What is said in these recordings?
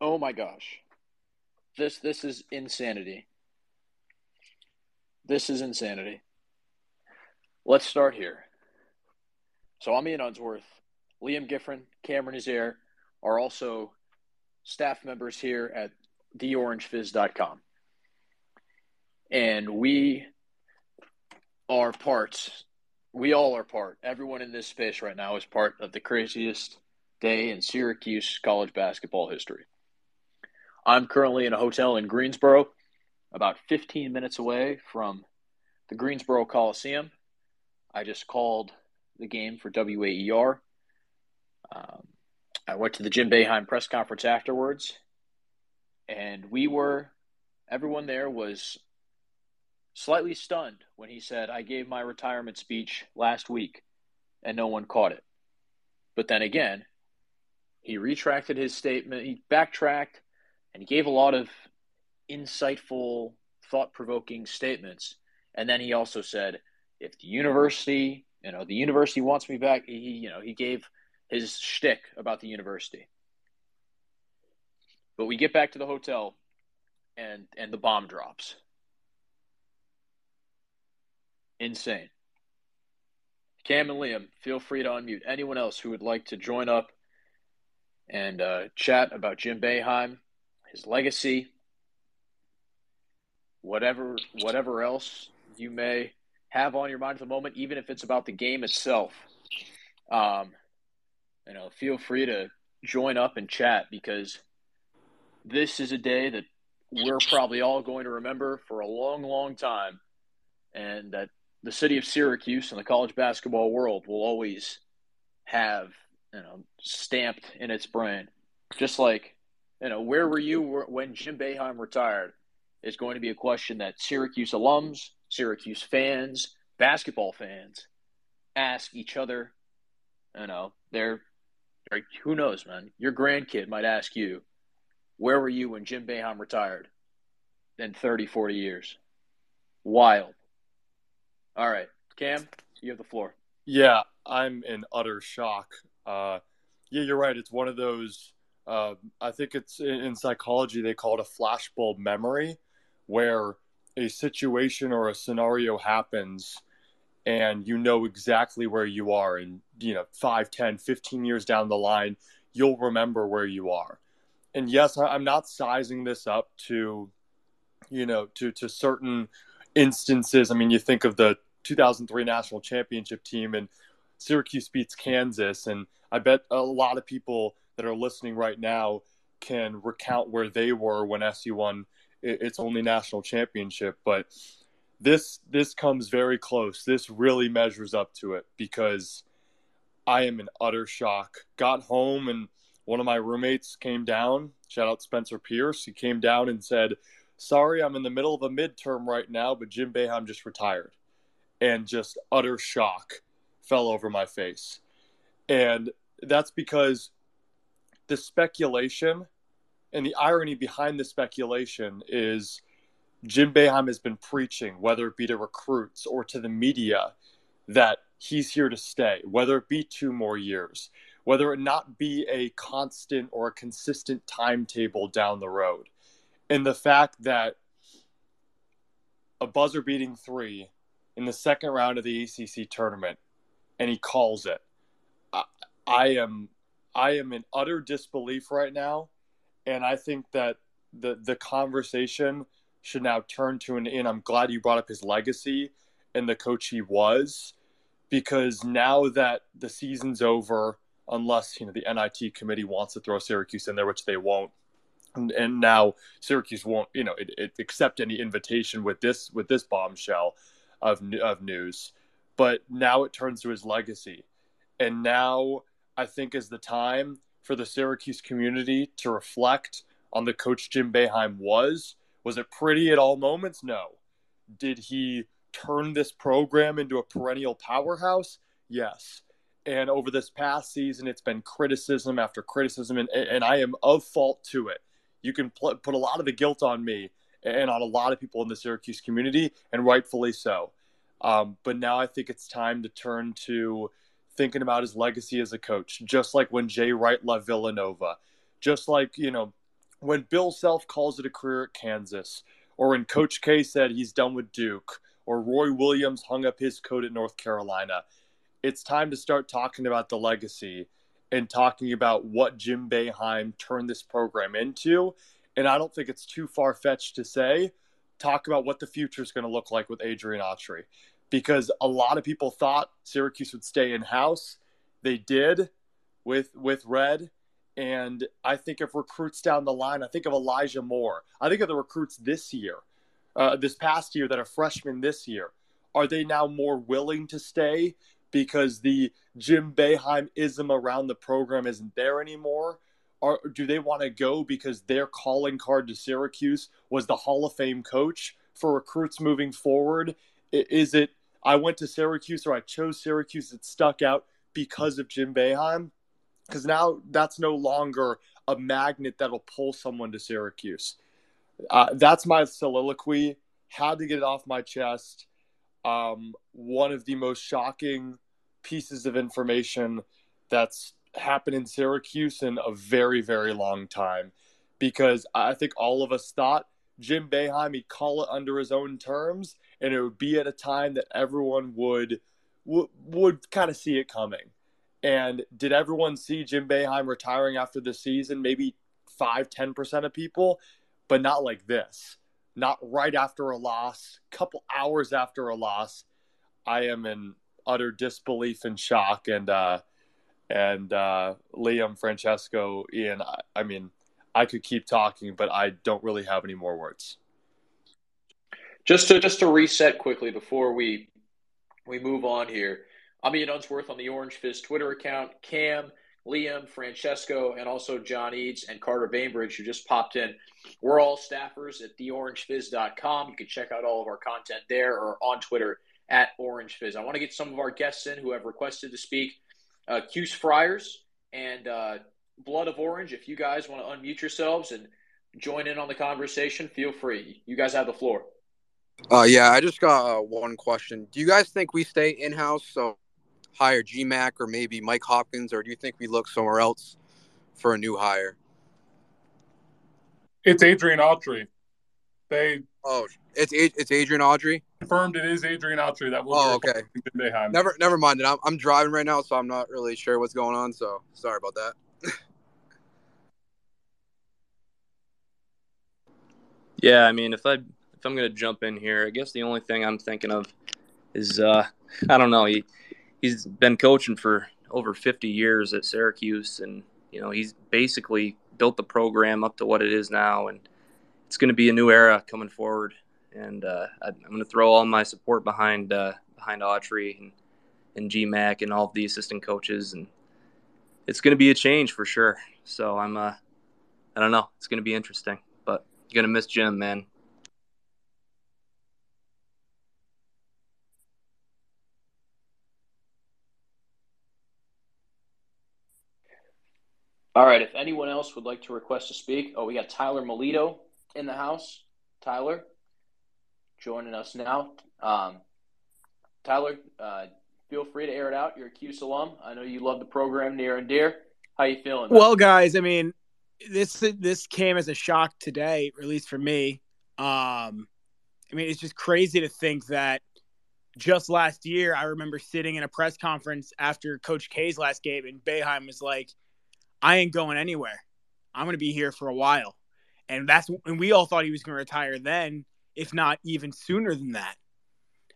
Oh my gosh. This this is insanity. This is insanity. Let's start here. So I'm Ian Unsworth. Liam Gifford, Cameron Azair are also staff members here at theorangefizz.com. And we are parts, we all are part, everyone in this space right now is part of the craziest day in Syracuse college basketball history. I'm currently in a hotel in Greensboro, about 15 minutes away from the Greensboro Coliseum. I just called the game for WAER. Um, I went to the Jim Boeheim press conference afterwards, and we were, everyone there was slightly stunned when he said, I gave my retirement speech last week and no one caught it. But then again, he retracted his statement, he backtracked, and he gave a lot of insightful, thought provoking statements. And then he also said, if the university, you know, the university wants me back, he, you know, he gave his shtick about the university. But we get back to the hotel and and the bomb drops. Insane. Cam and Liam, feel free to unmute. Anyone else who would like to join up and uh, chat about Jim Boeheim, his legacy, whatever whatever else you may have on your mind at the moment, even if it's about the game itself. Um, you know, feel free to join up and chat because this is a day that we're probably all going to remember for a long, long time, and that the city of Syracuse and the college basketball world will always have you know stamped in its brain. Just like you know, where were you when Jim Boeheim retired? Is going to be a question that Syracuse alums, Syracuse fans, basketball fans ask each other. You know, they're, they're who knows, man. Your grandkid might ask you, "Where were you when Jim Boeheim retired?" In 30, 40 years. Wild. All right, Cam, you have the floor. Yeah, I'm in utter shock. Uh, yeah, you're right. It's one of those. Uh, I think it's in psychology they call it a flashbulb memory, where a situation or a scenario happens and you know exactly where you are and you know 5 10 15 years down the line you'll remember where you are and yes i'm not sizing this up to you know to to certain instances. I mean, you think of the 2003 national championship team and Syracuse beats Kansas, and I bet a lot of people that are listening right now can recount where they were when SU won its only national championship. But this this comes very close. This really measures up to it because I am in utter shock. Got home and one of my roommates came down. Shout out Spencer Pierce. He came down and said, sorry, I'm in the middle of a midterm right now, but Jim Boeheim just retired. And just utter shock fell over my face. And that's because the speculation and the irony behind the speculation is Jim Boeheim has been preaching, whether it be to recruits or to the media, that he's here to stay, whether it be two more years, whether it not be a constant or a consistent timetable down the road and the fact that a buzzer beating three in the second round of the ACC tournament, and he calls it. I, I am, I am in utter disbelief right now, and I think that the the conversation should now turn to an. And I'm glad you brought up his legacy and the coach he was, because now that the season's over, unless you know the NIT committee wants to throw Syracuse in there, which they won't and, and now Syracuse won't, you know, it, it accept any invitation with this with this bombshell of of news. But now it turns to his legacy, and now I think is the time for the Syracuse community to reflect on the coach Jim Boeheim was. Was it pretty at all moments? No. Did he turn this program into a perennial powerhouse? Yes. And over this past season, it's been criticism after criticism, and, and I am of fault to it you can pl- put a lot of the guilt on me and on a lot of people in the Syracuse community, and rightfully so. Um, but now I think it's time to turn to thinking about his legacy as a coach, just like when Jay Wright left Villanova, just like, you know, when Bill Self calls it a career at Kansas, or when Coach K said he's done with Duke, or Roy Williams hung up his coat at North Carolina, it's time to start talking about the legacy and talking about what Jim Boeheim turned this program into. And I don't think it's too far fetched to say, talk about what the future is going to look like with Adrian Autry. Because a lot of people thought Syracuse would stay in house. They did with with Red. And I think of recruits down the line, I think of Elijah Moore. I think of the recruits this year, uh, this past year that are freshmen this year. Are they now more willing to stay because the Jim Boeheim ism around the program isn't there anymore? Or do they want to go because their calling card to Syracuse was the Hall of Fame coach for recruits moving forward? Is it I went to Syracuse or I chose Syracuse that stuck out because of Jim Boeheim? Because now that's no longer a magnet that'll pull someone to Syracuse. Uh, that's my soliloquy. Had to get it off my chest um, one of the most shocking pieces of information that's happened in Syracuse in a very, very long time. Because I think all of us thought Jim Boeheim he'd call it under his own terms, and it would be at a time that everyone would would, would kind of see it coming. And did everyone see Jim Boeheim retiring after the season? Maybe five, ten percent of people, but not like this not right after a loss, couple hours after a loss. I am in utter disbelief and shock. And uh, and uh, Liam, Francesco, Ian. I, I mean, I could keep talking, but I don't really have any more words. Just to just to reset quickly before we we move on here. I'm Ian Unsworth on the Orange Fizz Twitter account. Cam Liam, Francesco, and also John Eads and Carter Bainbridge, who just popped in. We're all staffers at theorangefizz.com. You can check out all of our content there or on Twitter at OrangeFizz. I want to get some of our guests in who have requested to speak. Uh, Cuse Friars and uh, Blood of Orange, if you guys want to unmute yourselves and join in on the conversation, feel free. You guys have the floor. Uh, yeah, I just got uh, one question. Do you guys think we stay in house so hire GMAC or maybe Mike Hopkins, or do you think we look somewhere else for a new hire? It's Adrian Autry. They oh, it's it's Adrian Autry. Confirmed, it is Adrian Autry. That will. Oh, okay. Never, never mind. I'm I'm driving right now, so I'm not really sure what's going on. So sorry about that. yeah, I mean, if I if I'm gonna jump in here, I guess the only thing I'm thinking of is uh, I don't know. He he's been coaching for over 50 years at Syracuse, and you know he's basically built the program up to what it is now, and it's going to be a new era coming forward. And uh, I'm going to throw all my support behind uh, behind Autry and and GMAC and all of the assistant coaches, and it's going to be a change for sure. So I'm uh, I don't know, it's going to be interesting, but you're going to miss Jim, man. All right. If anyone else would like to request to speak, oh, we got Tyler Melito in the house. Tyler, joining us now. Um, Tyler, uh, feel free to air it out. You're a Cuse alum. I know you love the program near and dear. How you feeling? Man? Well, guys, I mean, this this came as a shock today, at least for me. Um, I mean, it's just crazy to think that just last year, I remember sitting in a press conference after Coach K's last game, and Boeheim was like, I ain't going anywhere. I'm going to be here for a while. And that's and we all thought he was going to retire then, if not even sooner than that.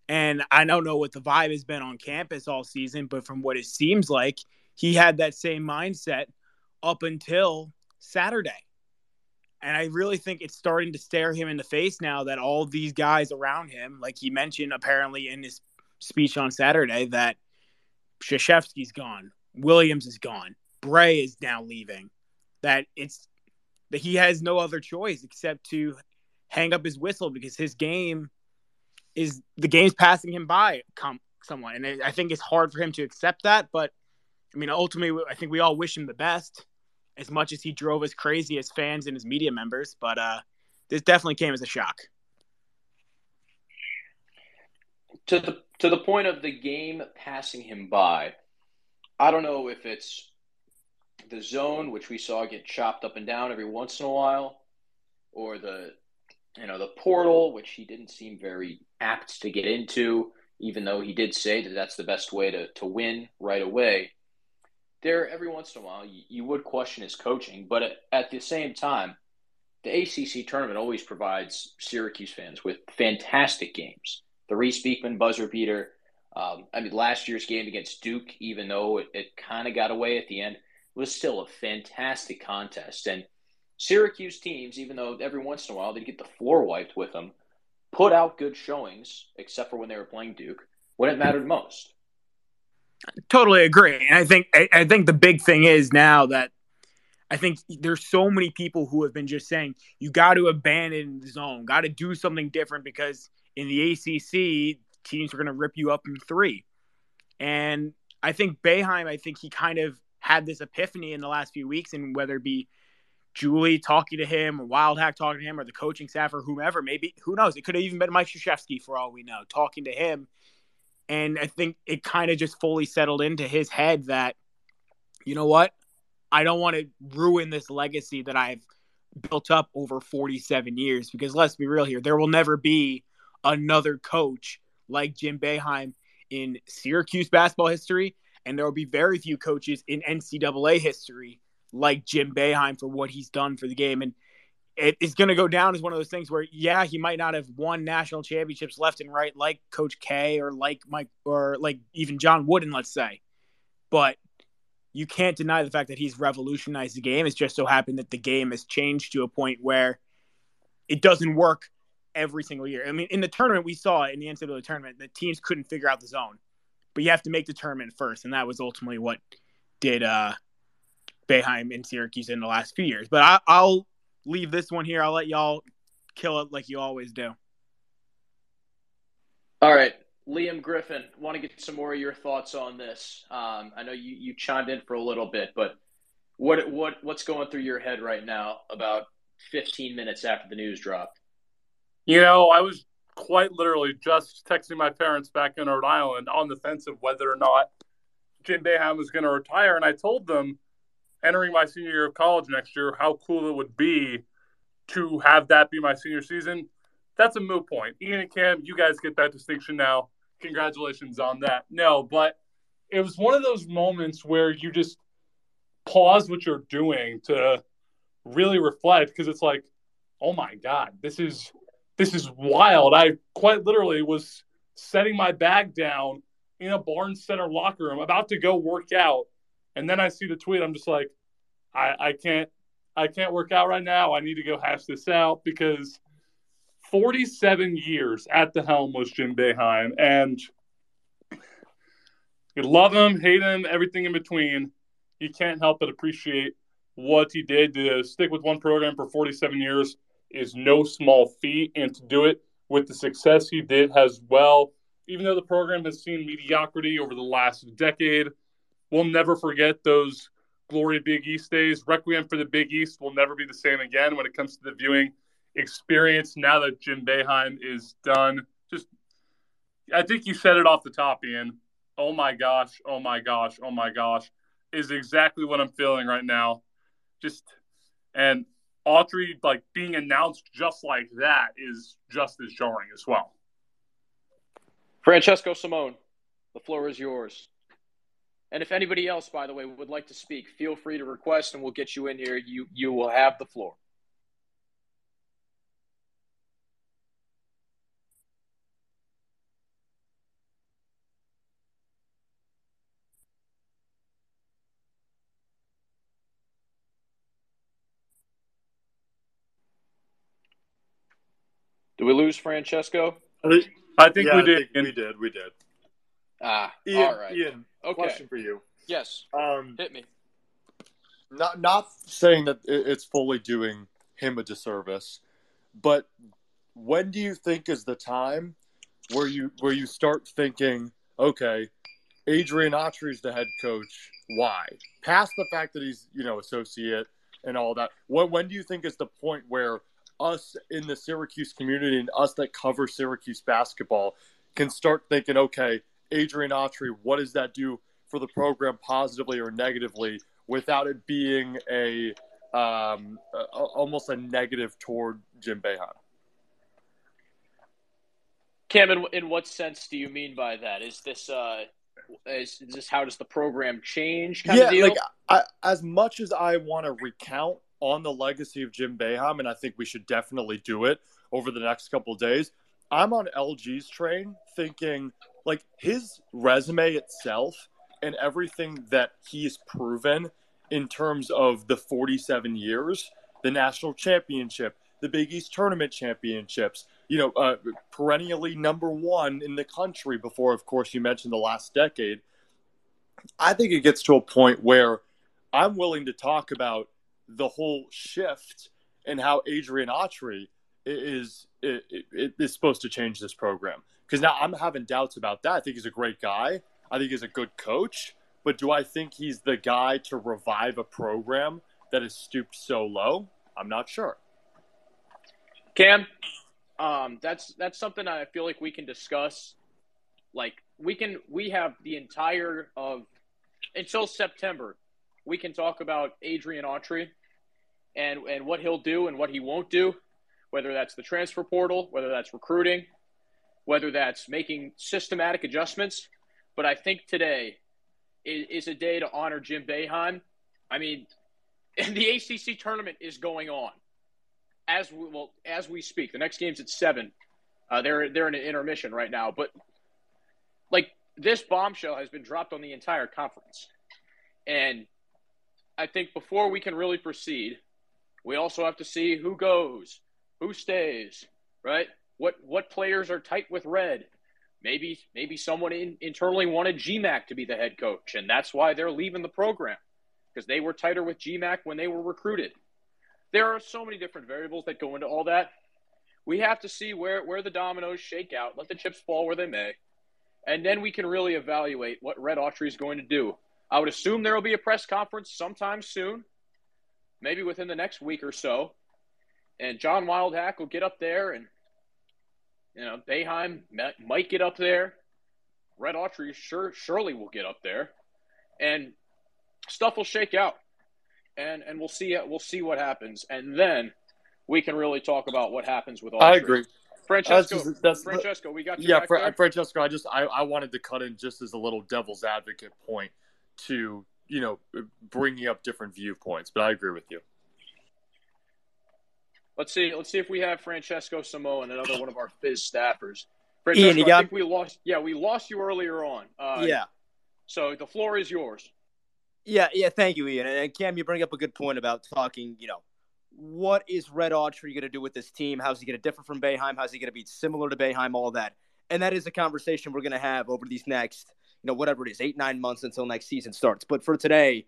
And I don't know what the vibe has been on campus all season, but from what it seems like, he had that same mindset up until Saturday. And I really think it's starting to stare him in the face now that all these guys around him, like he mentioned apparently in his speech on Saturday, that Krzyzewski's gone, Williams is gone, Brey is now leaving, that it's that he has no other choice except to hang up his whistle because his game is the game's passing him by com- someone, and I think it's hard for him to accept that. But I mean, ultimately, I think we all wish him the best, as much as he drove us crazy as fans and as media members. But uh, this definitely came as a shock. To the to the point of the game passing him by, I don't know if it's the zone, which we saw get chopped up and down every once in a while, or the you know the portal, which he didn't seem very apt to get into, even though he did say that that's the best way to to win right away. There, every once in a while, you, you would question his coaching, but at, at the same time, the ACC tournament always provides Syracuse fans with fantastic games. The Reece Beekman buzzer beater. Um, I mean, last year's game against Duke, even though it, it kind of got away at the end, was still a fantastic contest. And Syracuse teams, even though every once in a while they'd get the floor wiped with them, put out good showings, except for when they were playing Duke, when it mattered most. Totally agree. And I think I, I think the big thing is now that I think there's so many people who have been just saying you got to abandon the zone, got to do something different because in the ACC teams are going to rip you up in three. And I think Boeheim, I think he kind of had this epiphany in the last few weeks, and whether it be Julie talking to him or Wildhack talking to him or the coaching staff or whomever, maybe who knows? It could have even been Mike Krzyzewski for all we know, talking to him. And I think it kind of just fully settled into his head that, you know what? I don't want to ruin this legacy that I've built up over 47 years because let's be real here, there will never be another coach like Jim Boeheim in Syracuse basketball history, and there will be very few coaches in NCAA history like Jim Boeheim for what he's done for the game. And it is going to go down as one of those things where, yeah, he might not have won national championships left and right like Coach K or like Mike or like even John Wooden, let's say. But you can't deny the fact that he's revolutionized the game. It's just so happened that the game has changed to a point where it doesn't work every single year. I mean, in the tournament, we saw it in the NCAA tournament that teams couldn't figure out the zone, but you have to make the tournament first, and that was ultimately what did uh, Boeheim in Syracuse in the last few years. But I, I'll leave this one here. I'll let y'all kill it like you always do. All right, Liam Griffin, want to get some more of your thoughts on this. Um, I know you, you chimed in for a little bit, but what what what's going through your head right now about 15 minutes after the news dropped? You know, I was quite literally just texting my parents back in Rhode Island on the fence of whether or not Jim Boeheim was going to retire, and I told them entering my senior year of college next year how cool it would be to have that be my senior season. That's a moot point. Ian and Cam, you guys get that distinction now. Congratulations on that. No, but it was one of those moments where you just pause what you're doing to really reflect because it's like, oh my God, this is this is wild. I quite literally was setting my bag down in a Barnes Center locker room, about to go work out, and then I see the tweet. I'm just like, I, I can't I can't work out right now. I need to go hash this out because 47 years at the helm was Jim Boeheim, and you love him, hate him, everything in between. You can't help but appreciate what he did to stick with one program for 47 years is no small feat, and to do it with the success he did as well, even though the program has seen mediocrity over the last decade, we'll never forget those glory Big East days. Requiem for the Big East will never be the same again when it comes to the viewing experience now that Jim Boeheim is done. Just, I think you said it off the top, Ian. Oh my gosh, oh my gosh, oh my gosh, is exactly what I'm feeling right now. Just, and Autry like being announced just like that is just as jarring as well. Francesco Simone, the floor is yours. And if anybody else, by the way, would like to speak, feel free to request and we'll get you in here. You you will have the floor. Do we lose Francesco? I think, I think yeah, we I did. think we did. We did. Ah, Ian, all right. Ian, Okay. question for you. Yes, Um, hit me. not not saying that it's fully doing him a disservice, but when do you think is the time where you where you start thinking, okay, Adrian Autry's the head coach. Why? Past the fact that he's you know associate and all that. When when do you think is the point where us in the Syracuse community and us that cover Syracuse basketball can start thinking, okay, Adrian Autry, what does that do for the program positively or negatively without it being a, um, a almost a negative toward Jim Boeheim. Cam, in, in what sense do you mean by that? Is this uh, is, is this how does the program change? yeah, like I, as much as I want to recount on the legacy of Jim Boeheim, and I think we should definitely do it over the next couple days. I'm on LG's train, thinking like his resume itself and everything that he's proven in terms of the 47 years, the national championship, the Big East tournament championships, you know, uh, perennially number one in the country before, of course, you mentioned the last decade. I think it gets to a point where I'm willing to talk about the whole shift and how Adrian Autry is, is, is supposed to change this program. Because now I'm having doubts about that. I think he's a great guy. I think he's a good coach. But do I think he's the guy to revive a program that has stooped so low? I'm not sure. Cam, um, that's that's something I feel like we can discuss. Like we can, we have the entire of until September. We can talk about Adrian Autry and and what he'll do and what he won't do, whether that's the transfer portal, whether that's recruiting, whether that's making systematic adjustments. But I think today is, is a day to honor Jim Boeheim. I mean, the ACC tournament is going on as we, well as we speak. The next game's at seven. Uh, they're they're in an intermission right now, but like this bombshell has been dropped on the entire conference, and I think before we can really proceed, we also have to see who goes, who stays, right? What what players are tight with red? Maybe maybe someone in, internally wanted GMAC to be the head coach, and that's why they're leaving the program because they were tighter with GMAC when they were recruited there are so many different variables that go into all that. We have to see where, where the dominoes shake out, let the chips fall where they may, and then we can really evaluate what Red Autry is going to do. I would assume there will be a press conference sometime soon, maybe within the next week or so. And John Wildhack will get up there, and you know Boeheim might get up there. Red Autry sure surely will get up there, and stuff will shake out and and we'll see we'll see what happens, and then we can really talk about what happens with all. I agree. Francesco, that's, that's, Francesco, we got you. Yeah, Fra- Francesco. I just I, I wanted to cut in just as a little devil's advocate point to you know bringing up different viewpoints, but I agree with you. Let's see. Let's see if we have Francesco Simone, another one of our Fizz staffers. Francesco, Ian, you got... I think we lost. Yeah, we lost you earlier on. Uh, yeah. So the floor is yours. Yeah, yeah, thank you, Ian. And Cam, you bring up a good point about talking, you know, what is Red Autry going to do with this team? How's he going to differ from Boeheim? How's he going to be similar to Boeheim? All that. And that is a conversation we're going to have over these next, you know, whatever it is, eight, nine months until next season starts. But for today,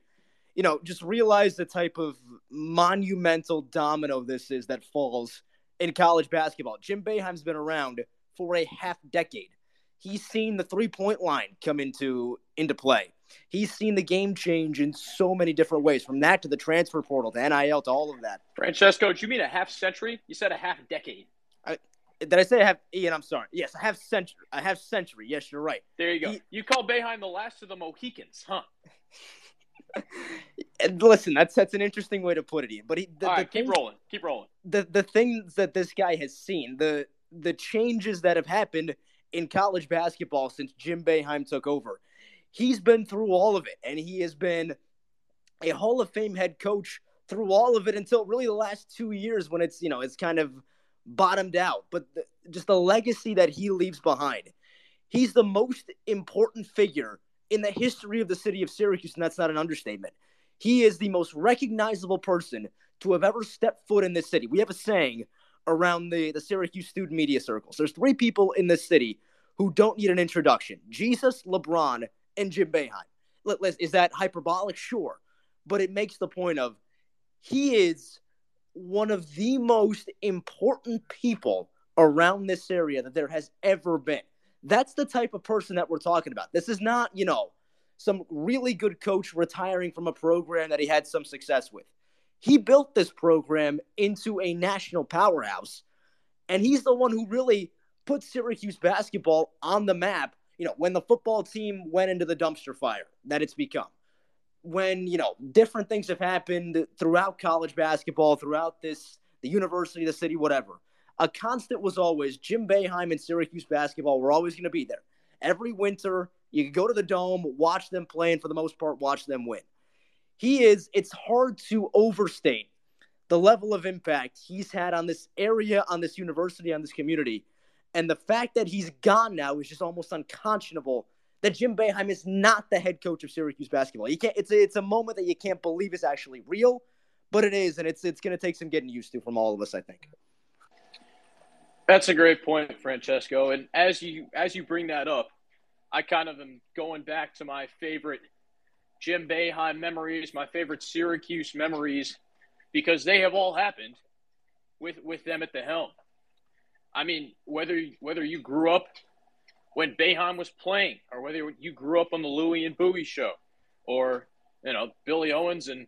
you know, just realize the type of monumental domino this is that falls in college basketball. Jim Boeheim's been around for a half decade. He's seen the three point line come into into play. He's seen the game change in so many different ways, from that to the transfer portal to NIL to all of that. Francesco, do you mean a half century? You said a half decade. Did I say I have Ian, I'm sorry. Yes, I have century. I have century. Yes, you're right. There you go. He, you call Boeheim the last of the Mohicans, huh? listen, that's that's an interesting way to put it, Ian. But he, the, the keep things, rolling, keep rolling. The the things that this guy has seen, the the changes that have happened in college basketball since Jim Boeheim took over he's been through all of it, and he has been a Hall of Fame head coach through all of it until really the last two years when it's you know it's kind of bottomed out. But the, just the legacy that he leaves behind, he's the most important figure in the history of the city of Syracuse, and that's not an understatement. He is the most recognizable person to have ever stepped foot in this city. We have a saying around the, the Syracuse student media circles. There's three people in this city who don't need an introduction Jesus, LeBron, and Jim Boeheim. Is that hyperbolic? Sure. But it makes the point of he is one of the most important people around this area that there has ever been. That's the type of person that we're talking about. This is not, you know, some really good coach retiring from a program that he had some success with. He built this program into a national powerhouse, and he's the one who really put Syracuse basketball on the map you know, when the football team went into the dumpster fire that it's become. When you know different things have happened throughout college basketball, throughout this the university, the city, whatever. A constant was always Jim Boeheim and Syracuse basketball were always going to be there. Every winter, you could go to the dome, watch them play, and for the most part, watch them win. He is, it's hard to overstate the level of impact he's had on this area, on this university, on this community. And the fact that he's gone now is just almost unconscionable that Jim Boeheim is not the head coach of Syracuse basketball. You can't it's a, it's a moment that you can't believe is actually real, but it is and it's it's going to take some getting used to from all of us, I think. That's a great point, Francesco. And as you as you bring that up, I kind of am going back to my favorite Jim Boeheim memories, my favorite Syracuse memories, because they have all happened with with them at the helm. I mean, whether whether you grew up when Boeheim was playing, or whether you grew up on the Louie and Bouie show, or you know Billy Owens and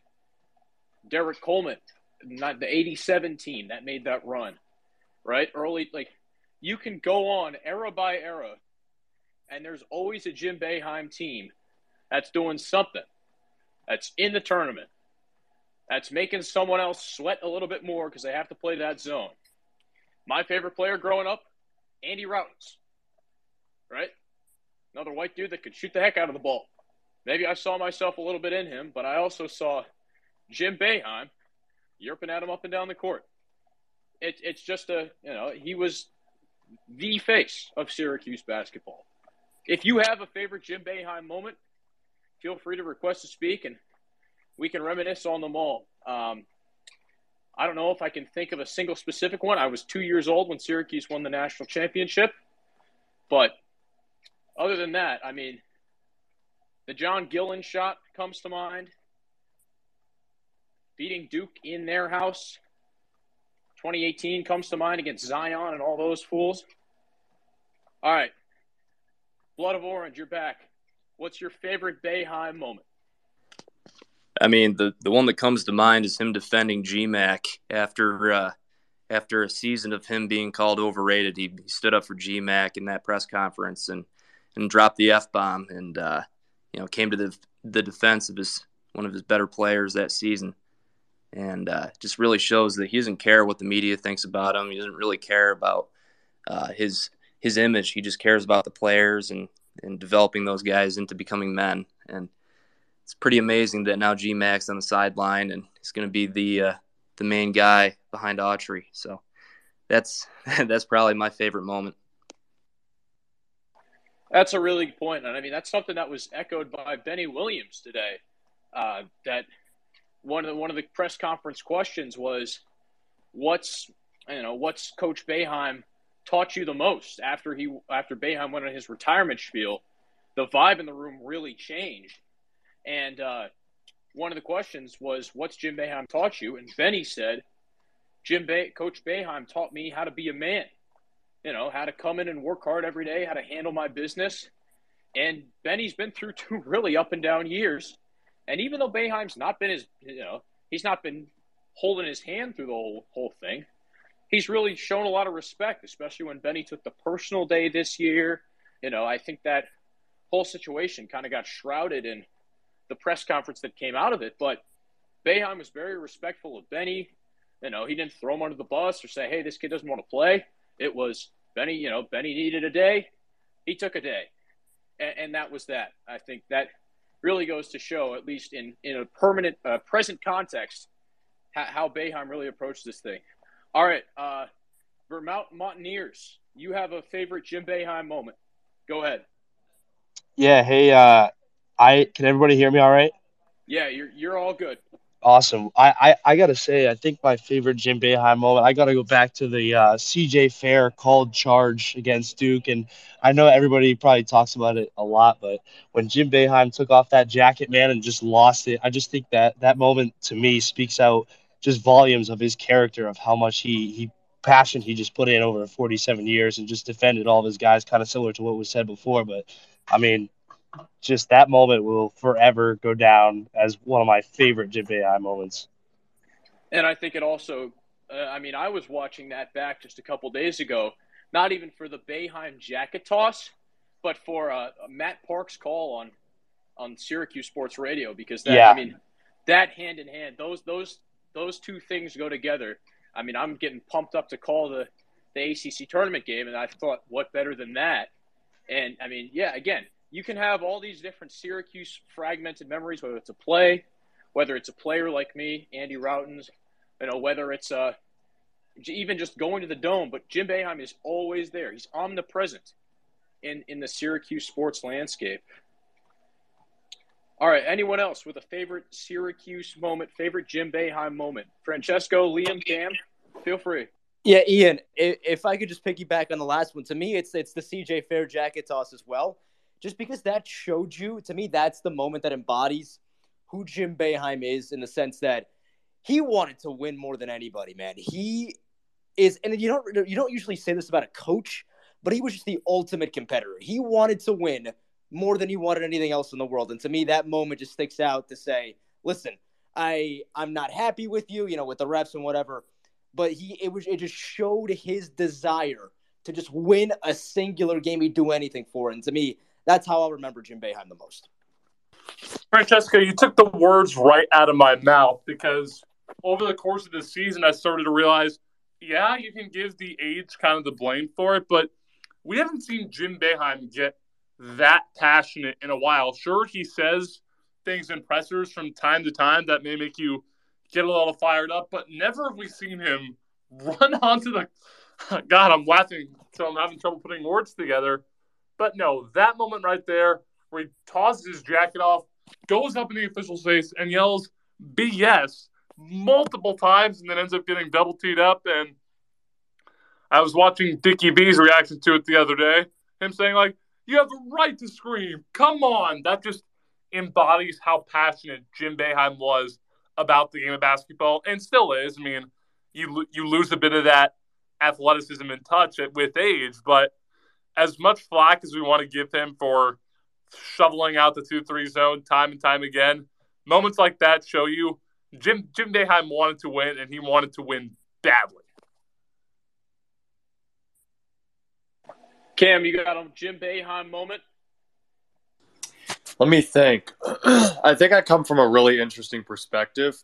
Derrick Coleman, not the '87 team that made that run, right? Early, like you can go on era by era, and there's always a Jim Boeheim team that's doing something, that's in the tournament, that's making someone else sweat a little bit more because they have to play that zone. My favorite player growing up, Andy Rautins, right? Another white dude that could shoot the heck out of the ball. Maybe I saw myself a little bit in him, but I also saw Jim Boeheim yerping at him up and down the court. It, it's just a, you know, he was the face of Syracuse basketball. If you have a favorite Jim Boeheim moment, feel free to request to speak and we can reminisce on them all. Um, I don't know if I can think of a single specific one. I was two years old when Syracuse won the national championship. But other than that, I mean, the John Gillon shot comes to mind. Beating Duke in their house. 2018 comes to mind against Zion and all those fools. All right. Blood of Orange, you're back. What's your favorite Boeheim moment? I mean, the the one that comes to mind is him defending GMAC after uh, after a season of him being called overrated. He, he stood up for GMAC in that press conference and and dropped the f bomb and uh, you know came to the the defense of his one of his better players that season, and uh, just really shows that he doesn't care what the media thinks about him. He doesn't really care about uh, his his image. He just cares about the players and and developing those guys into becoming men. And it's pretty amazing that now GMAC's on the sideline and he's going to be the uh, the main guy behind Autry. So that's that's probably my favorite moment. That's a really good point, and I mean that's something that was echoed by Benny Williams today. Uh, that one of the one of the press conference questions was, "What's you know what's Coach Boeheim taught you the most after he after Boeheim went on his retirement spiel? The vibe in the room really changed, and uh, one of the questions was, "What's Jim Boeheim taught you?" And Benny said, "Jim Coach Boeheim taught me how to be a man. You know, how to come in and work hard every day, how to handle my business." And Benny's been through two really up and down years, and even though Boeheim's not been his, you know, he's not been holding his hand through the whole whole thing he's really shown a lot of respect, especially when Benny took the personal day this year. You know, I think that whole situation kind of got shrouded in the press conference that came out of it. But Boeheim was very respectful of Benny. You know, he didn't throw him under the bus or say, hey, this kid doesn't want to play. It was Benny, you know, Benny needed a day. He took a day. And, and that was that. I think that really goes to show, at least in, in a permanent, uh, present context, how, how Boeheim really approached this thing. All right, uh, Vermont Mountaineers, you have a favorite Jim Boeheim moment. Go ahead. Yeah. Hey, uh, I can everybody hear me all right? Yeah, you're you're all good. Awesome. I, I, I gotta say, I think my favorite Jim Boeheim moment. I gotta go back to the uh, CJ Fair called charge against Duke, and I know everybody probably talks about it a lot, but when Jim Boeheim took off that jacket, man, and just lost it, I just think that that moment to me speaks out just volumes of his character of how much he he passion he just put in over 47 years and just defended all of his guys, kind of similar to what was said before. But I mean, just that moment will forever go down as one of my favorite Jim Boeheim moments. And I think it also, uh, I mean, I was watching that back just a couple days ago, not even for the Boeheim jacket toss, but for uh, Matt Park's call on on Syracuse Sports Radio because that Yeah. I mean that hand in hand those those those two things go together. I mean, I'm getting pumped up to call the the ACC tournament game, and I thought, what better than that? And I mean, yeah, again, you can have all these different Syracuse fragmented memories, whether it's a play, whether it's a player like me, Andy Rautins, you know, whether it's uh, even just going to the dome. But Jim Boeheim is always there. He's omnipresent in in the Syracuse sports landscape. All right, anyone else with a favorite Syracuse moment, favorite Jim Boeheim moment? Francesco, Liam, Cam, feel free. Yeah, Ian, if I could just piggyback on the last one, to me, it's it's the CJ Fair jacket toss as well. Just because that showed you, to me, that's the moment that embodies who Jim Boeheim is in the sense that he wanted to win more than anybody, man. He is, and you don't you don't usually say this about a coach, but he was just the ultimate competitor. He wanted to win more than he wanted anything else in the world, and to me, that moment just sticks out to say, listen, I I'm not happy with you, you know, with the refs and whatever but he it was it just showed his desire to just win a singular game. He'd do anything for. And to me, that's how I'll remember Jim Boeheim the most. Francesca, you took the words right out of my mouth because over the course of the season, I started to realize, yeah, you can give the age kind of the blame for it, but we haven't seen Jim Boeheim get that passionate in a while. Sure, he says things in pressers from time to time that may make you get a little fired up, but never have we seen him run onto the. God, I'm laughing, so I'm having trouble putting words together. But no, that moment right there where he tosses his jacket off, goes up in the official's face, and yells BS multiple times, and then ends up getting double teed up. And I was watching Dickie V's reaction to it the other day. Him saying, like, you have the right to scream. Come on. That just embodies how passionate Jim Boeheim was about the game of basketball and still is. I mean, you you lose a bit of that athleticism and touch with age, but as much flack as we want to give him for shoveling out the two three zone time and time again, moments like that show you Jim Jim Boeheim wanted to win and he wanted to win badly. Cam, you got a Jim Boeheim moment? Let me think. I think I come from a really interesting perspective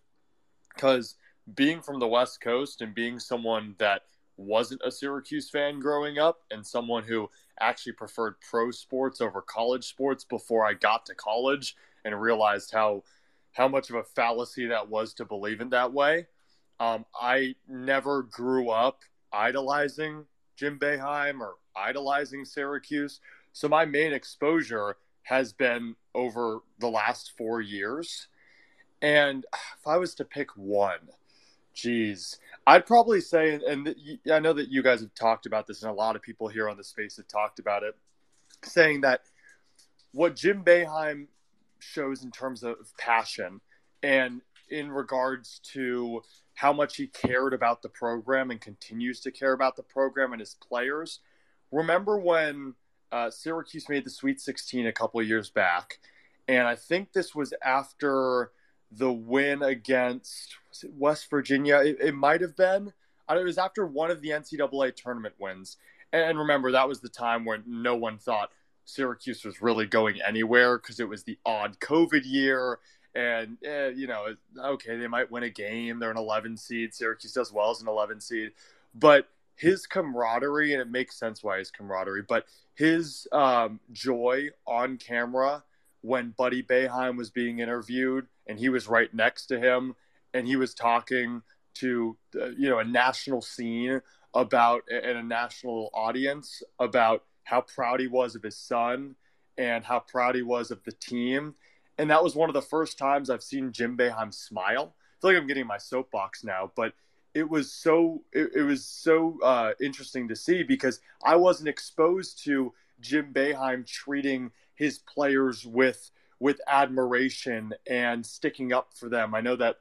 because being from the West Coast and being someone that wasn't a Syracuse fan growing up and someone who actually preferred pro sports over college sports before I got to college and realized how how much of a fallacy that was to believe in that way. Um, I never grew up idolizing Jim Boeheim or idolizing Syracuse, so my main exposure has been over the last four years. And if I was to pick one, geez, I'd probably say, and I know that you guys have talked about this, and a lot of people here on the space have talked about it, saying that what Jim Boeheim shows in terms of passion and in regards to how much he cared about the program and continues to care about the program and his players. Remember when uh, Syracuse made the Sweet 16 a couple years back, and I think this was after the win against West Virginia. It, it might have been. It was after one of the NCAA tournament wins. And remember, that was the time when no one thought Syracuse was really going anywhere because it was the odd COVID year. And, eh, you know, okay, they might win a game. They're an 11 seed. Syracuse does well as an 11 seed. But his camaraderie, and it makes sense why his camaraderie, but his um, joy on camera when Buddy Boeheim was being interviewed and he was right next to him and he was talking to uh, you know a national scene about and a national audience about how proud he was of his son and how proud he was of the team and that was one of the first times I've seen Jim Boeheim smile. I feel like I'm getting my soapbox now, but it was so it, it was so uh, interesting to see because I wasn't exposed to Jim Boeheim treating his players with with admiration and sticking up for them. I know that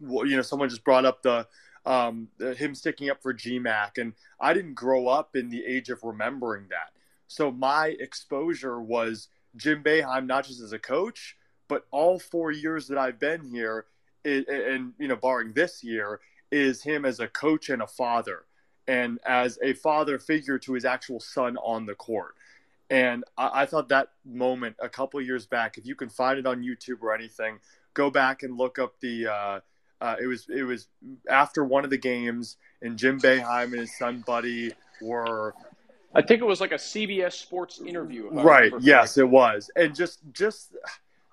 you know someone just brought up the um, him sticking up for GMAC, and I didn't grow up in the age of remembering that. So my exposure was Jim Boeheim, not just as a coach, but all four years that I've been here, and you know, barring this year, is him as a coach and a father, and as a father figure to his actual son on the court. And I, I thought that moment a couple years back, if you can find it on YouTube or anything, go back and look up the. Uh, uh, it was it was after one of the games, and Jim Boeheim and his son Buddy were I think it was like a CBS Sports interview. right yes it was and just just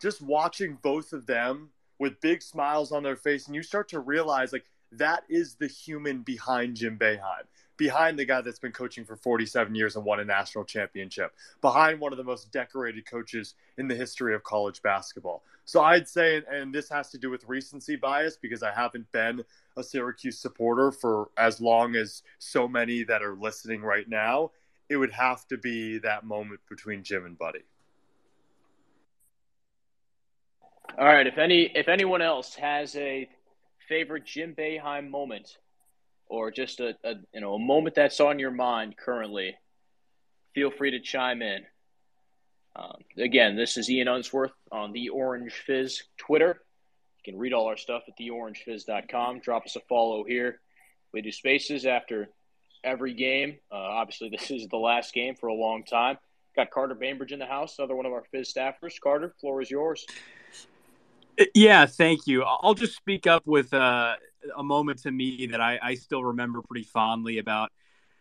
just watching both of them with big smiles on their face and you start to realize like that is the human behind jim Boeheim, behind the guy that's been coaching for 47 years and won a national championship behind one of the most decorated coaches in the history of college basketball so i'd say and this has to do with recency bias because i haven't been a syracuse supporter for as long as so many that are listening right now it would have to be that moment between Jim and Buddy. All right. If any, if anyone else has a favorite Jim Boeheim moment, or just a, a you know a moment that's on your mind currently, feel free to chime in. Um, again, this is Ian Unsworth on the Orange Fizz Twitter. You can read all our stuff at theorangefizz.com. Drop us a follow here. We do spaces after every game. Uh, obviously, this is the last game for a long time. Got Carter Bainbridge in the house, another one of our Fizz staffers. Carter, floor is yours. Yeah, thank you. I'll just speak up with uh, a moment to me that I, I, still remember pretty fondly about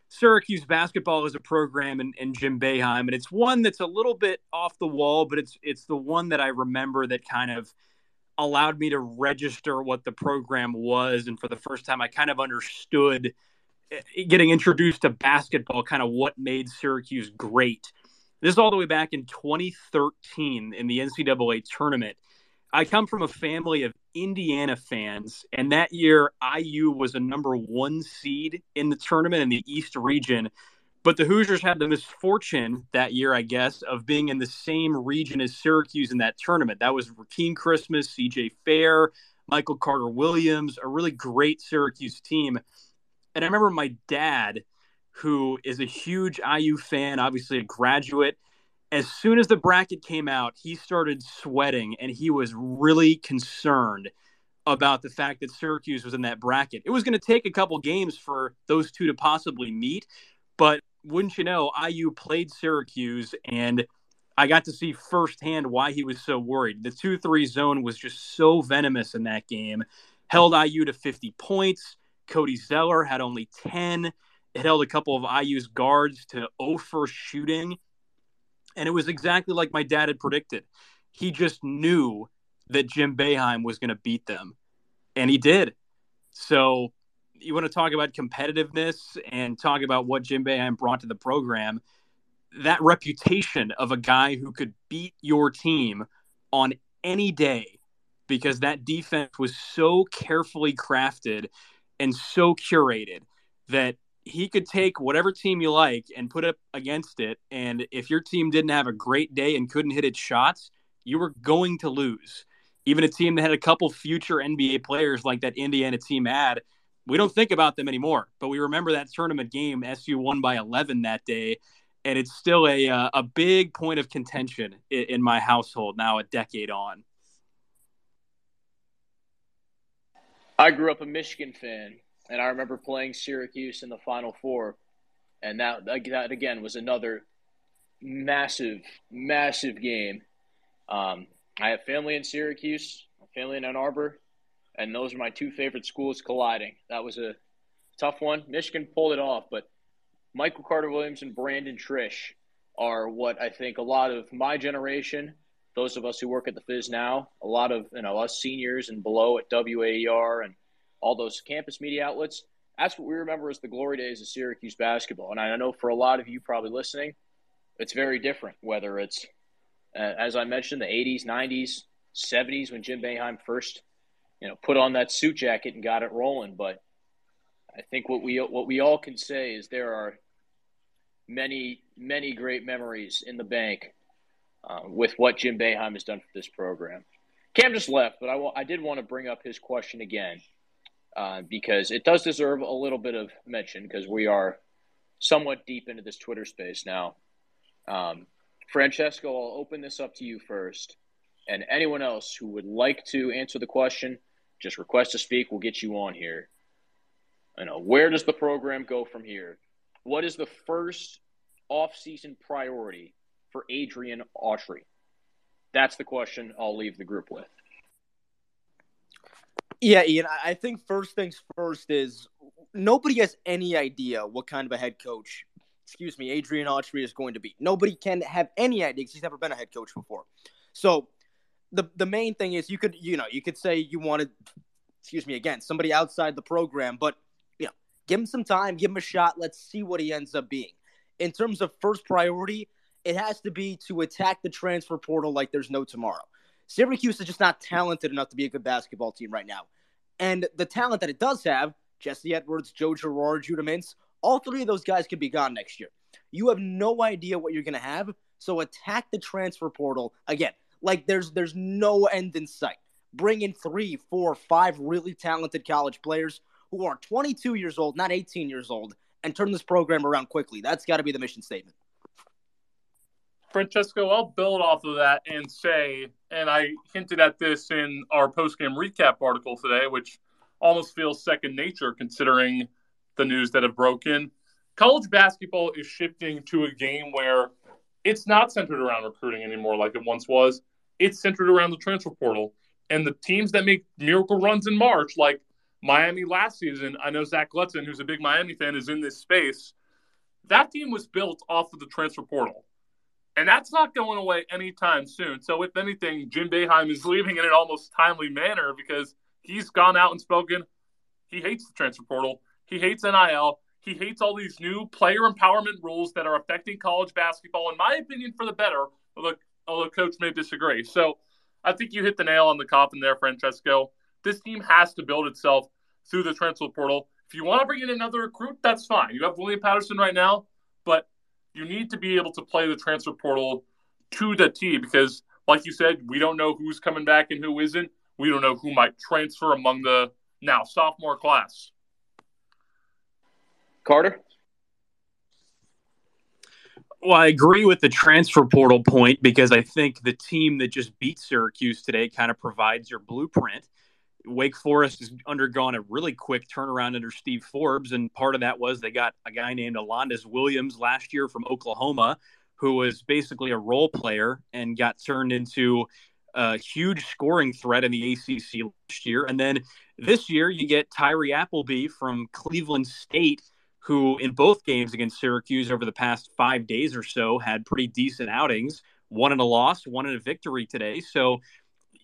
Syracuse basketball as a program and, and Jim Boeheim, and it's one that's a little bit off the wall, but it's it's the one that I remember that kind of allowed me to register what the program was, and for the first time, I kind of understood eh, getting introduced to basketball, kind of what made Syracuse great. This is all the way back in 2013 in the NCAA tournament. I come from a family of Indiana fans, and that year IU was a number one seed in the tournament in the East region. But the Hoosiers had the misfortune that year, I guess, of being in the same region as Syracuse in that tournament. That was Rakeem Christmas, CJ Fair, Michael Carter Williams, a really great Syracuse team. And I remember my dad, who is a huge IU fan, obviously a graduate, as soon as the bracket came out, he started sweating and he was really concerned about the fact that Syracuse was in that bracket. It was going to take a couple games for those two to possibly meet, but wouldn't you know, IU played Syracuse and I got to see firsthand why he was so worried. The 2 3 zone was just so venomous in that game, held IU to 50 points. Cody Zeller had only 10. It held a couple of IU's guards to 0 for shooting and it was exactly like my dad had predicted. He just knew that Jim Boeheim was going to beat them, and he did. So, you want to talk about competitiveness and talk about what Jim Boeheim brought to the program. That reputation of a guy who could beat your team on any day because that defense was so carefully crafted and so curated that he could take whatever team you like and put up against it. And if your team didn't have a great day and couldn't hit its shots, you were going to lose. Even a team that had a couple future NBA players like that Indiana team had, we don't think about them anymore. But we remember that tournament game. SU won by 11 that day. And it's still a, uh, a big point of contention in, in my household now, a decade on. I grew up a Michigan fan, and I remember playing Syracuse in the Final Four, and that that again was another massive, massive game. Um, I have family in Syracuse, family in Ann Arbor, and those are my two favorite schools colliding. That was a tough one. Michigan pulled it off, but Michael Carter Williams and Brandon Triche are what I think a lot of my generation, those of us who work at the Fizz now, a lot of you know us seniors and below at WAER and all those campus media outlets. That's what we remember as the glory days of Syracuse basketball. And I know for a lot of you probably listening, it's very different. Whether it's, uh, as I mentioned, the 80s, 90s, 70s when Jim Boeheim first, you know, put on that suit jacket and got it rolling. But I think what we what we all can say is there are many many great memories in the bank uh, with what Jim Boeheim has done for this program. Cam just left, but I, I did want to bring up his question again uh, because it does deserve a little bit of mention because we are somewhat deep into this Twitter space now. Um, Francesco, I'll open this up to you first. And anyone else who would like to answer the question, just request to speak. We'll get you on here. You know, where does the program go from here? What is the first off-season priority for Adrian Autry? That's the question I'll leave the group with. Yeah, Ian, I think first things first is nobody has any idea what kind of a head coach, excuse me, Adrian Autry is going to be. Nobody can have any idea because he's never been a head coach before. So the the main thing is you could you know you could say you wanted, excuse me again, somebody outside the program, but you know give him some time, give him a shot. Let's see what he ends up being. In terms of first priority, it has to be to attack the transfer portal like there's no tomorrow. Syracuse is just not talented enough to be a good basketball team right now. And the talent that it does have, Jesse Edwards, Joe Girard, Judah Mintz, all three of those guys could be gone next year. You have no idea what you're going to have. So attack the transfer portal again. Like there's there's no end in sight. Bring in three, four, five really talented college players who are 22 years old, not 18 years old, and turn this program around quickly. That's got to be the mission statement. Francesco, I'll build off of that and say, and I hinted at this in our postgame recap article today, which almost feels second nature considering the news that have broken. College basketball is shifting to a game where it's not centered around recruiting anymore like it once was. It's centered around the transfer portal. And the teams that make miracle runs in March, like Miami last season, I know Zach Glutzen, who's a big Miami fan, is in this space. That team was built off of the transfer portal. And that's not going away anytime soon. So, if anything, Jim Boeheim is leaving in an almost timely manner because he's gone out and spoken. He hates the transfer portal. He hates NIL. He hates all these new player empowerment rules that are affecting college basketball, in my opinion, for the better. Although, although coach may disagree. So, I think you hit the nail on the coffin there, Francesco. This team has to build itself through the transfer portal. If you want to bring in another recruit, that's fine. You have William Patterson right now, but you need to be able to play the transfer portal to the T because, like you said, we don't know who's coming back and who isn't. We don't know who might transfer among the now sophomore class. Carter? Well, I agree with the transfer portal point because I think the team that just beat Syracuse today kind of provides your blueprint. Wake Forest has undergone a really quick turnaround under Steve Forbes, and part of that was they got a guy named Alondes Williams last year from Oklahoma, who was basically a role player and got turned into a huge scoring threat in the ACC last year. And then this year, you get Tyree Appleby from Cleveland State, who in both games against Syracuse over the past five days or so had pretty decent outings, one in a loss, one in a victory today. So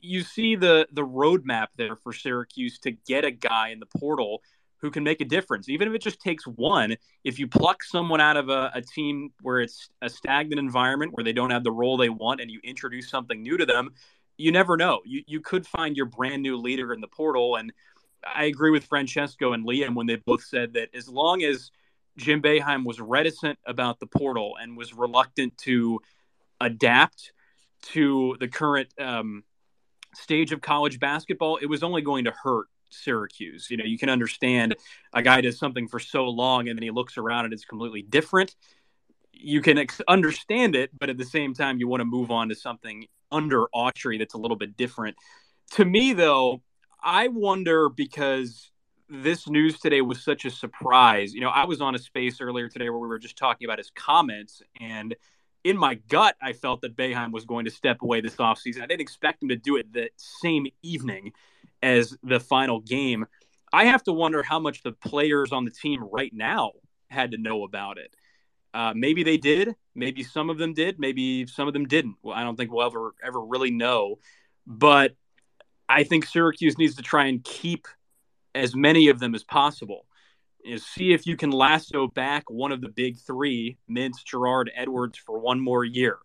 you see the the roadmap there for Syracuse to get a guy in the portal who can make a difference, even if it just takes one. If you pluck someone out of a, a, team where it's a stagnant environment where they don't have the role they want, and you introduce something new to them, you never know. You you could find your brand new leader in the portal, and I agree with Francesco and Liam when they both said that as long as Jim Boeheim was reticent about the portal and was reluctant to adapt to the current um, stage of college basketball, it was only going to hurt Syracuse. You know, you can understand a guy does something for so long and then he looks around and it's completely different. You can ex- understand it, but at the same time, you want to move on to something under Autry that's a little bit different. To me, though, I wonder because this news today was such a surprise. You know, I was on a space earlier today where we were just talking about his comments, and in my gut, I felt that Boeheim was going to step away this offseason. I didn't expect him to do it the same evening as the final game. I have to wonder how much the players on the team right now had to know about it. Uh, maybe they did. Maybe some of them did. Maybe some of them didn't. Well, I don't think we'll ever ever really know. But I think Syracuse needs to try and keep as many of them as possible is see if you can lasso back one of the big three, Mintz, Girard, Edwards, for one more year.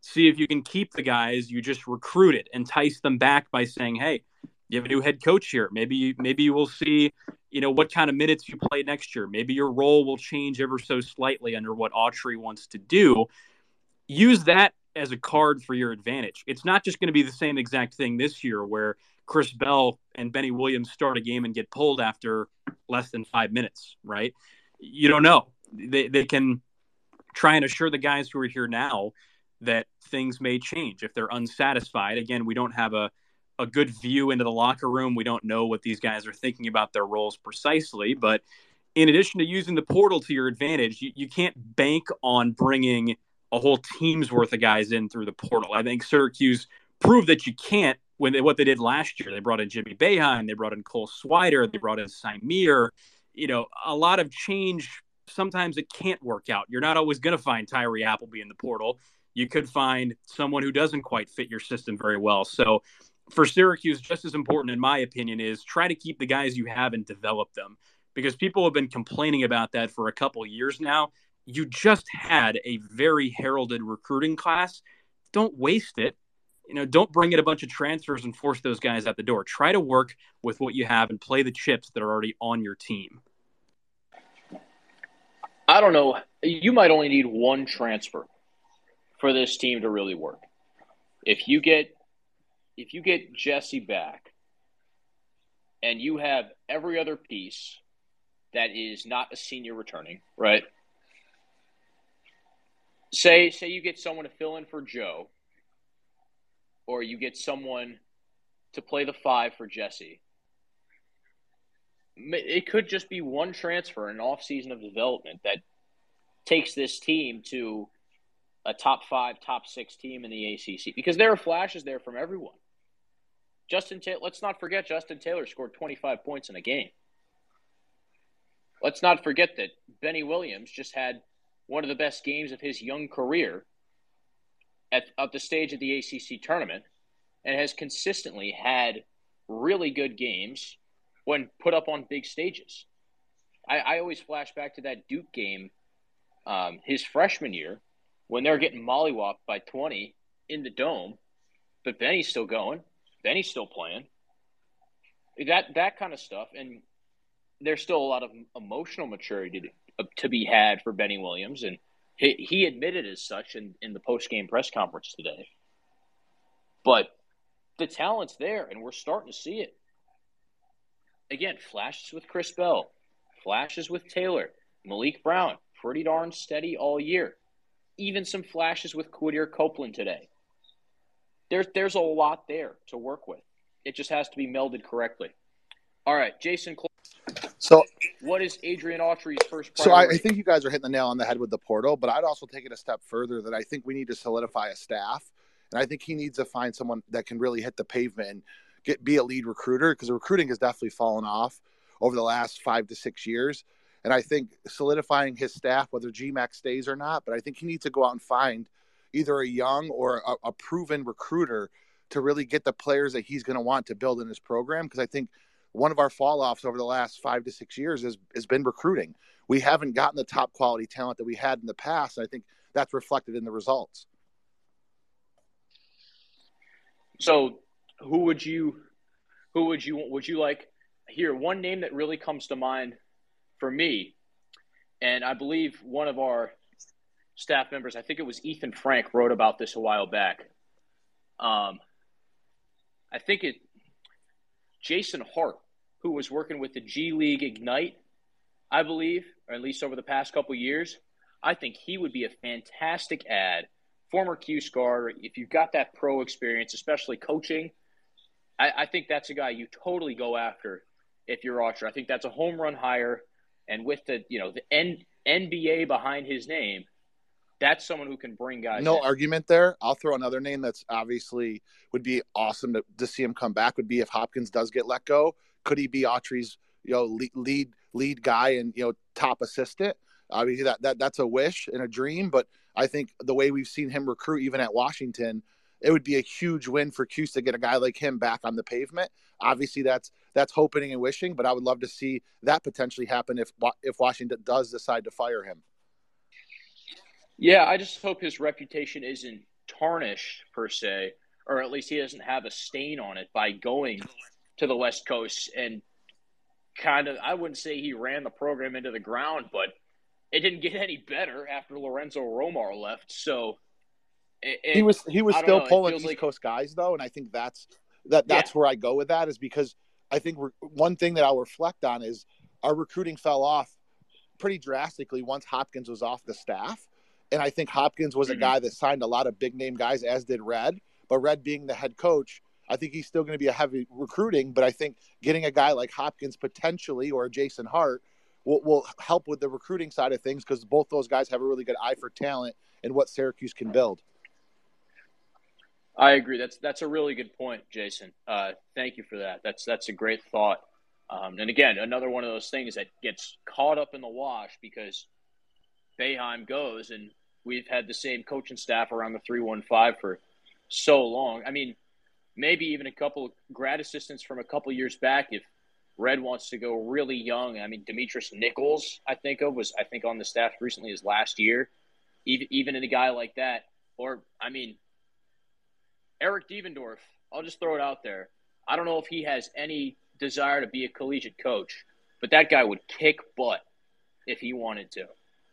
See if you can keep the guys you just recruited, entice them back by saying, "Hey, you have a new head coach here. Maybe maybe you will see, you know, what kind of minutes you play next year. Maybe your role will change ever so slightly under what Autry wants to do. Use that as a card for your advantage. It's not just going to be the same exact thing this year where Chris Bell and Benny Williams start a game and get pulled after less than five minutes, right? You don't know. They, they can try and assure the guys who are here now that things may change if they're unsatisfied. Again, we don't have a, a good view into the locker room. We don't know what these guys are thinking about their roles precisely. But in addition to using the portal to your advantage, you, you can't bank on bringing a whole team's worth of guys in through the portal. I think Syracuse proved that you can't when they, what they did last year. They brought in Jimmy Boeheim, they brought in Cole Swider, they brought in Symir. You know, a lot of change. Sometimes it can't work out. You're not always going to find Tyree Appleby in the portal. You could find someone who doesn't quite fit your system very well. So, for Syracuse, just as important, in my opinion, is try to keep the guys you have and develop them because people have been complaining about that for a couple years now. You just had a very heralded recruiting class. Don't waste it you know, don't bring in a bunch of transfers and force those guys out the door. Try to work with what you have and play the chips that are already on your team. I don't know. You might only need one transfer for this team to really work. If you get if you get Jesse back and you have every other piece that is not a senior returning, right? Say say you get someone to fill in for Joe or you get someone to play the five for Jesse. It could just be one transfer, an off season of development that takes this team to a top five, top six team in the ACC because there are flashes there from everyone. Justin Taylor, let's not forget Justin Taylor scored 25 points in a game. Let's not forget that Benny Williams just had one of the best games of his young career at, at the stage of the ACC tournament and has consistently had really good games when put up on big stages. I, I always flash back to that Duke game um, his freshman year when they're getting mollywopped by 20 in the dome, but Benny's still going. Benny's still playing. That that kind of stuff, and there's still a lot of emotional maturity to, to be had for Benny Williams, and he, he admitted as such in, in the post game press conference today. But the talent's there, and we're starting to see it. Again, flashes with Chris Bell, flashes with Taylor, Maliq Brown, pretty darn steady all year. Even some flashes with Quadir Copeland today. There's there's a lot there to work with. It just has to be melded correctly. All right, Jason. So, what is Adrian Autry's first? Priority? So, I, I, think you guys are hitting the nail on the head with the portal, but I'd also take it a step further. That I think we need to solidify a staff, and I think he needs to find someone that can really hit the pavement and get be a lead recruiter because recruiting has definitely fallen off over the last five to six years. And I think solidifying his staff, whether GMAC stays or not, but I think he needs to go out and find either a young or a, a proven recruiter to really get the players that he's going to want to build in his program. Because I think one of our fall offs over the last five to six years has, has been recruiting. We haven't gotten the top quality talent that we had in the past. I think that's reflected in the results. So, who would you, who would you, would you like here? One name that really comes to mind for me, and I believe one of our staff members, I think it was Ethan Frank, wrote about this a while back. Um, I think it Jason Hart, who was working with the G League Ignite, I believe, or at least over the past couple years. I think he would be a fantastic ad. Former Q Scar, if you've got that pro experience, especially coaching, I, I think that's a guy you totally go after if you're Archer. I think that's a home run hire, and with the you know the N, NBA behind his name, that's someone who can bring guys. No in. argument there. I'll throw another name that's obviously would be awesome to, to see him come back. Would be if Hopkins does get let go. Could he be Autry's you know lead lead, lead guy and you know top assistant? Obviously that, that that's a wish and a dream, but I think the way we've seen him recruit even at Washington, it would be a huge win for Cuse to get a guy like him back on the pavement. Obviously that's that's hoping and wishing, but I would love to see that potentially happen if if Washington does decide to fire him. Yeah, I just hope his reputation isn't tarnished per se, or at least he doesn't have a stain on it by going to the West Coast and kind of. I wouldn't say he ran the program into the ground, but it didn't get any better after Lorenzo Romar left. So it, it, he was he was still know, pulling East like... Coast guys though, and I think that's that that's yeah. where I go with that is because I think one thing that I'll reflect on is our recruiting fell off pretty drastically once Hopkins was off the staff. And I think Hopkins was mm-hmm. a guy that signed a lot of big name guys, as did Red. But Red being the head coach, I think he's still going to be a heavy recruiting. But I think getting a guy like Hopkins potentially or Jason Hart will, will help with the recruiting side of things because both those guys have a really good eye for talent and what Syracuse can build. I agree. That's that's a really good point, Jason. Uh, thank you for that. That's that's a great thought. Um, and again, another one of those things that gets caught up in the wash because Boeheim goes, and we've had the same coaching staff around the three one five for so long. I mean, maybe even a couple grad assistants from a couple years back if Red wants to go really young. I mean, Demetrius Nichols, I think of was I think on the staff recently as last year. Even even in a guy like that, or I mean, Eric Devendorf. I'll just throw it out there. I don't know if he has any desire to be a collegiate coach, but that guy would kick butt if he wanted to.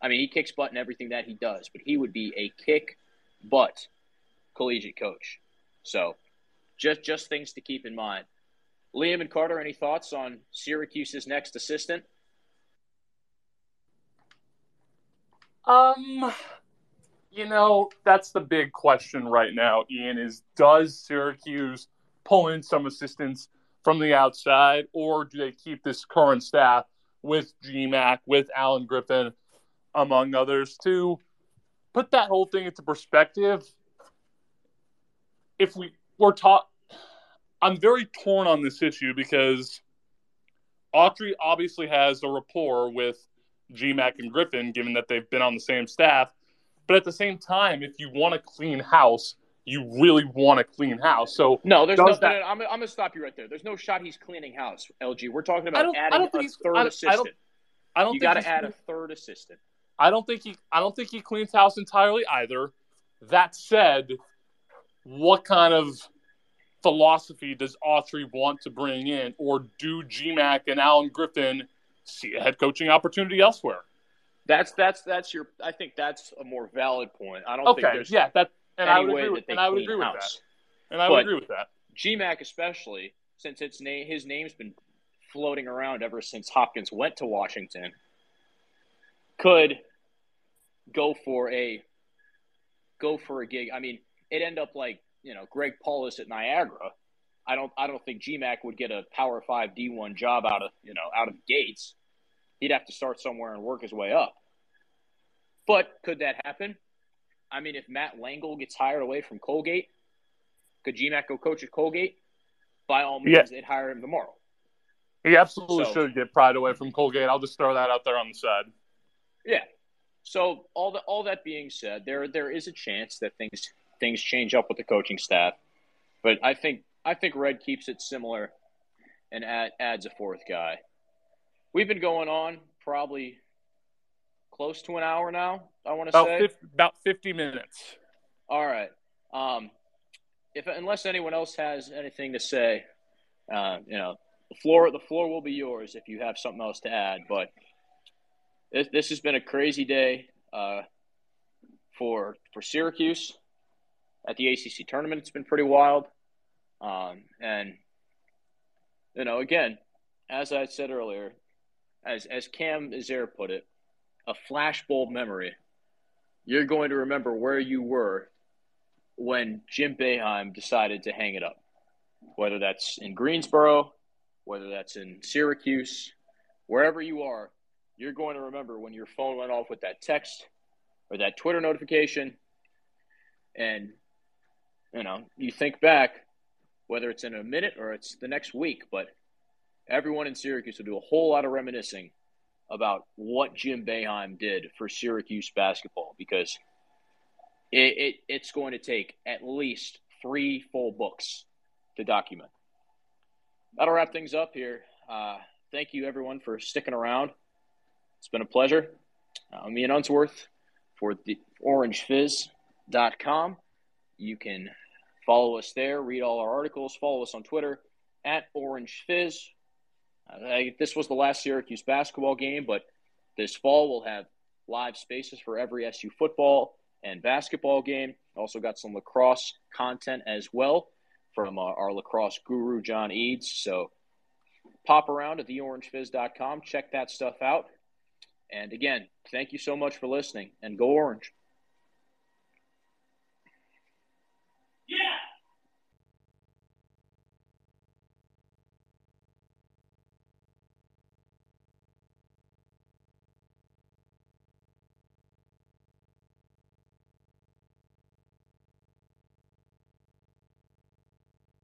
I mean, he kicks butt in everything that he does, but he would be a kick butt collegiate coach. So, just just things to keep in mind. Liam and Carter, any thoughts on Syracuse's next assistant? Um, you know, that's the big question right now, Ian, is does Syracuse pull in some assistants from the outside, or do they keep this current staff with GMAC, with Allen Griffin, among others, to put that whole thing into perspective? If we were taught, I'm very torn on this issue because Autry obviously has a rapport with GMAC and Griffin, given that they've been on the same staff. But at the same time, if you want to clean house, you really want a clean house. So no, there's no. that- no, I'm, I'm going to stop you right there. There's no shot he's cleaning house. LG, we're talking about adding a third I don't- I assistant. don't- I don't you got to add a third assistant. I don't think he I don't think he cleans house entirely either. That said, what kind of philosophy does Autry want to bring in, or do GMAC and Allen Griffin see a head coaching opportunity elsewhere? That's that's that's your. I think that's a more valid point. I don't think Okay, there's yeah, that and I would agree with and I would agree with house. that. And I would But- agree with that. GMAC especially, since its name his name's been floating around ever since Hopkins went to Washington, could go for a go for a gig. I mean, it end up like you know Greg Paulus at Niagara. I don't I don't think GMAC would get a Power Five D one job out of you know out of Gates. He'd have to start somewhere and work his way up. But could that happen? I mean, if Matt Langel gets hired away from Colgate, could GMAC go coach at Colgate? By all means, Yeah. they'd hire him tomorrow. He absolutely So- should get pried away from Colgate. I'll just throw that out there on the side. Yeah. So all the all that being said, there there is a chance that things things change up with the coaching staff, but I think I think Red keeps it similar and add, adds a fourth guy. We've been going on probably close to an hour now. I want to say 50, about 50 minutes. All right. Um, if unless anyone else has anything to say, uh, you know, the floor the floor will be yours if you have something else to add. But this, this has been a crazy day uh, for for Syracuse at the ACC tournament. It's been pretty wild, um, and you know, again, as I said earlier, as as Cam Azair put it, a flashbulb memory you're going to remember where you were when Jim Boeheim decided to hang it up. Whether that's in Greensboro, whether that's in Syracuse, wherever you are, you're going to remember when your phone went off with that text or that Twitter notification. And, you know, you think back, whether it's in a minute or it's the next week, but everyone in Syracuse will do a whole lot of reminiscing about what Jim Boeheim did for Syracuse basketball because it, it, it's going to take at least three full books to document. That'll wrap things up here. Uh, thank you, everyone, for sticking around. It's been a pleasure. I'm Ian Unsworth for the orangefizz.com. You can follow us there, read all our articles, follow us on Twitter at orangefizz. Uh, this was the last Syracuse basketball game, but this fall we'll have live spaces for every SU football and basketball game. Also got some lacrosse content as well from uh, our lacrosse guru John Eads. So pop around at theorangefizz.com, check that stuff out. And again, thank you so much for listening and go orange.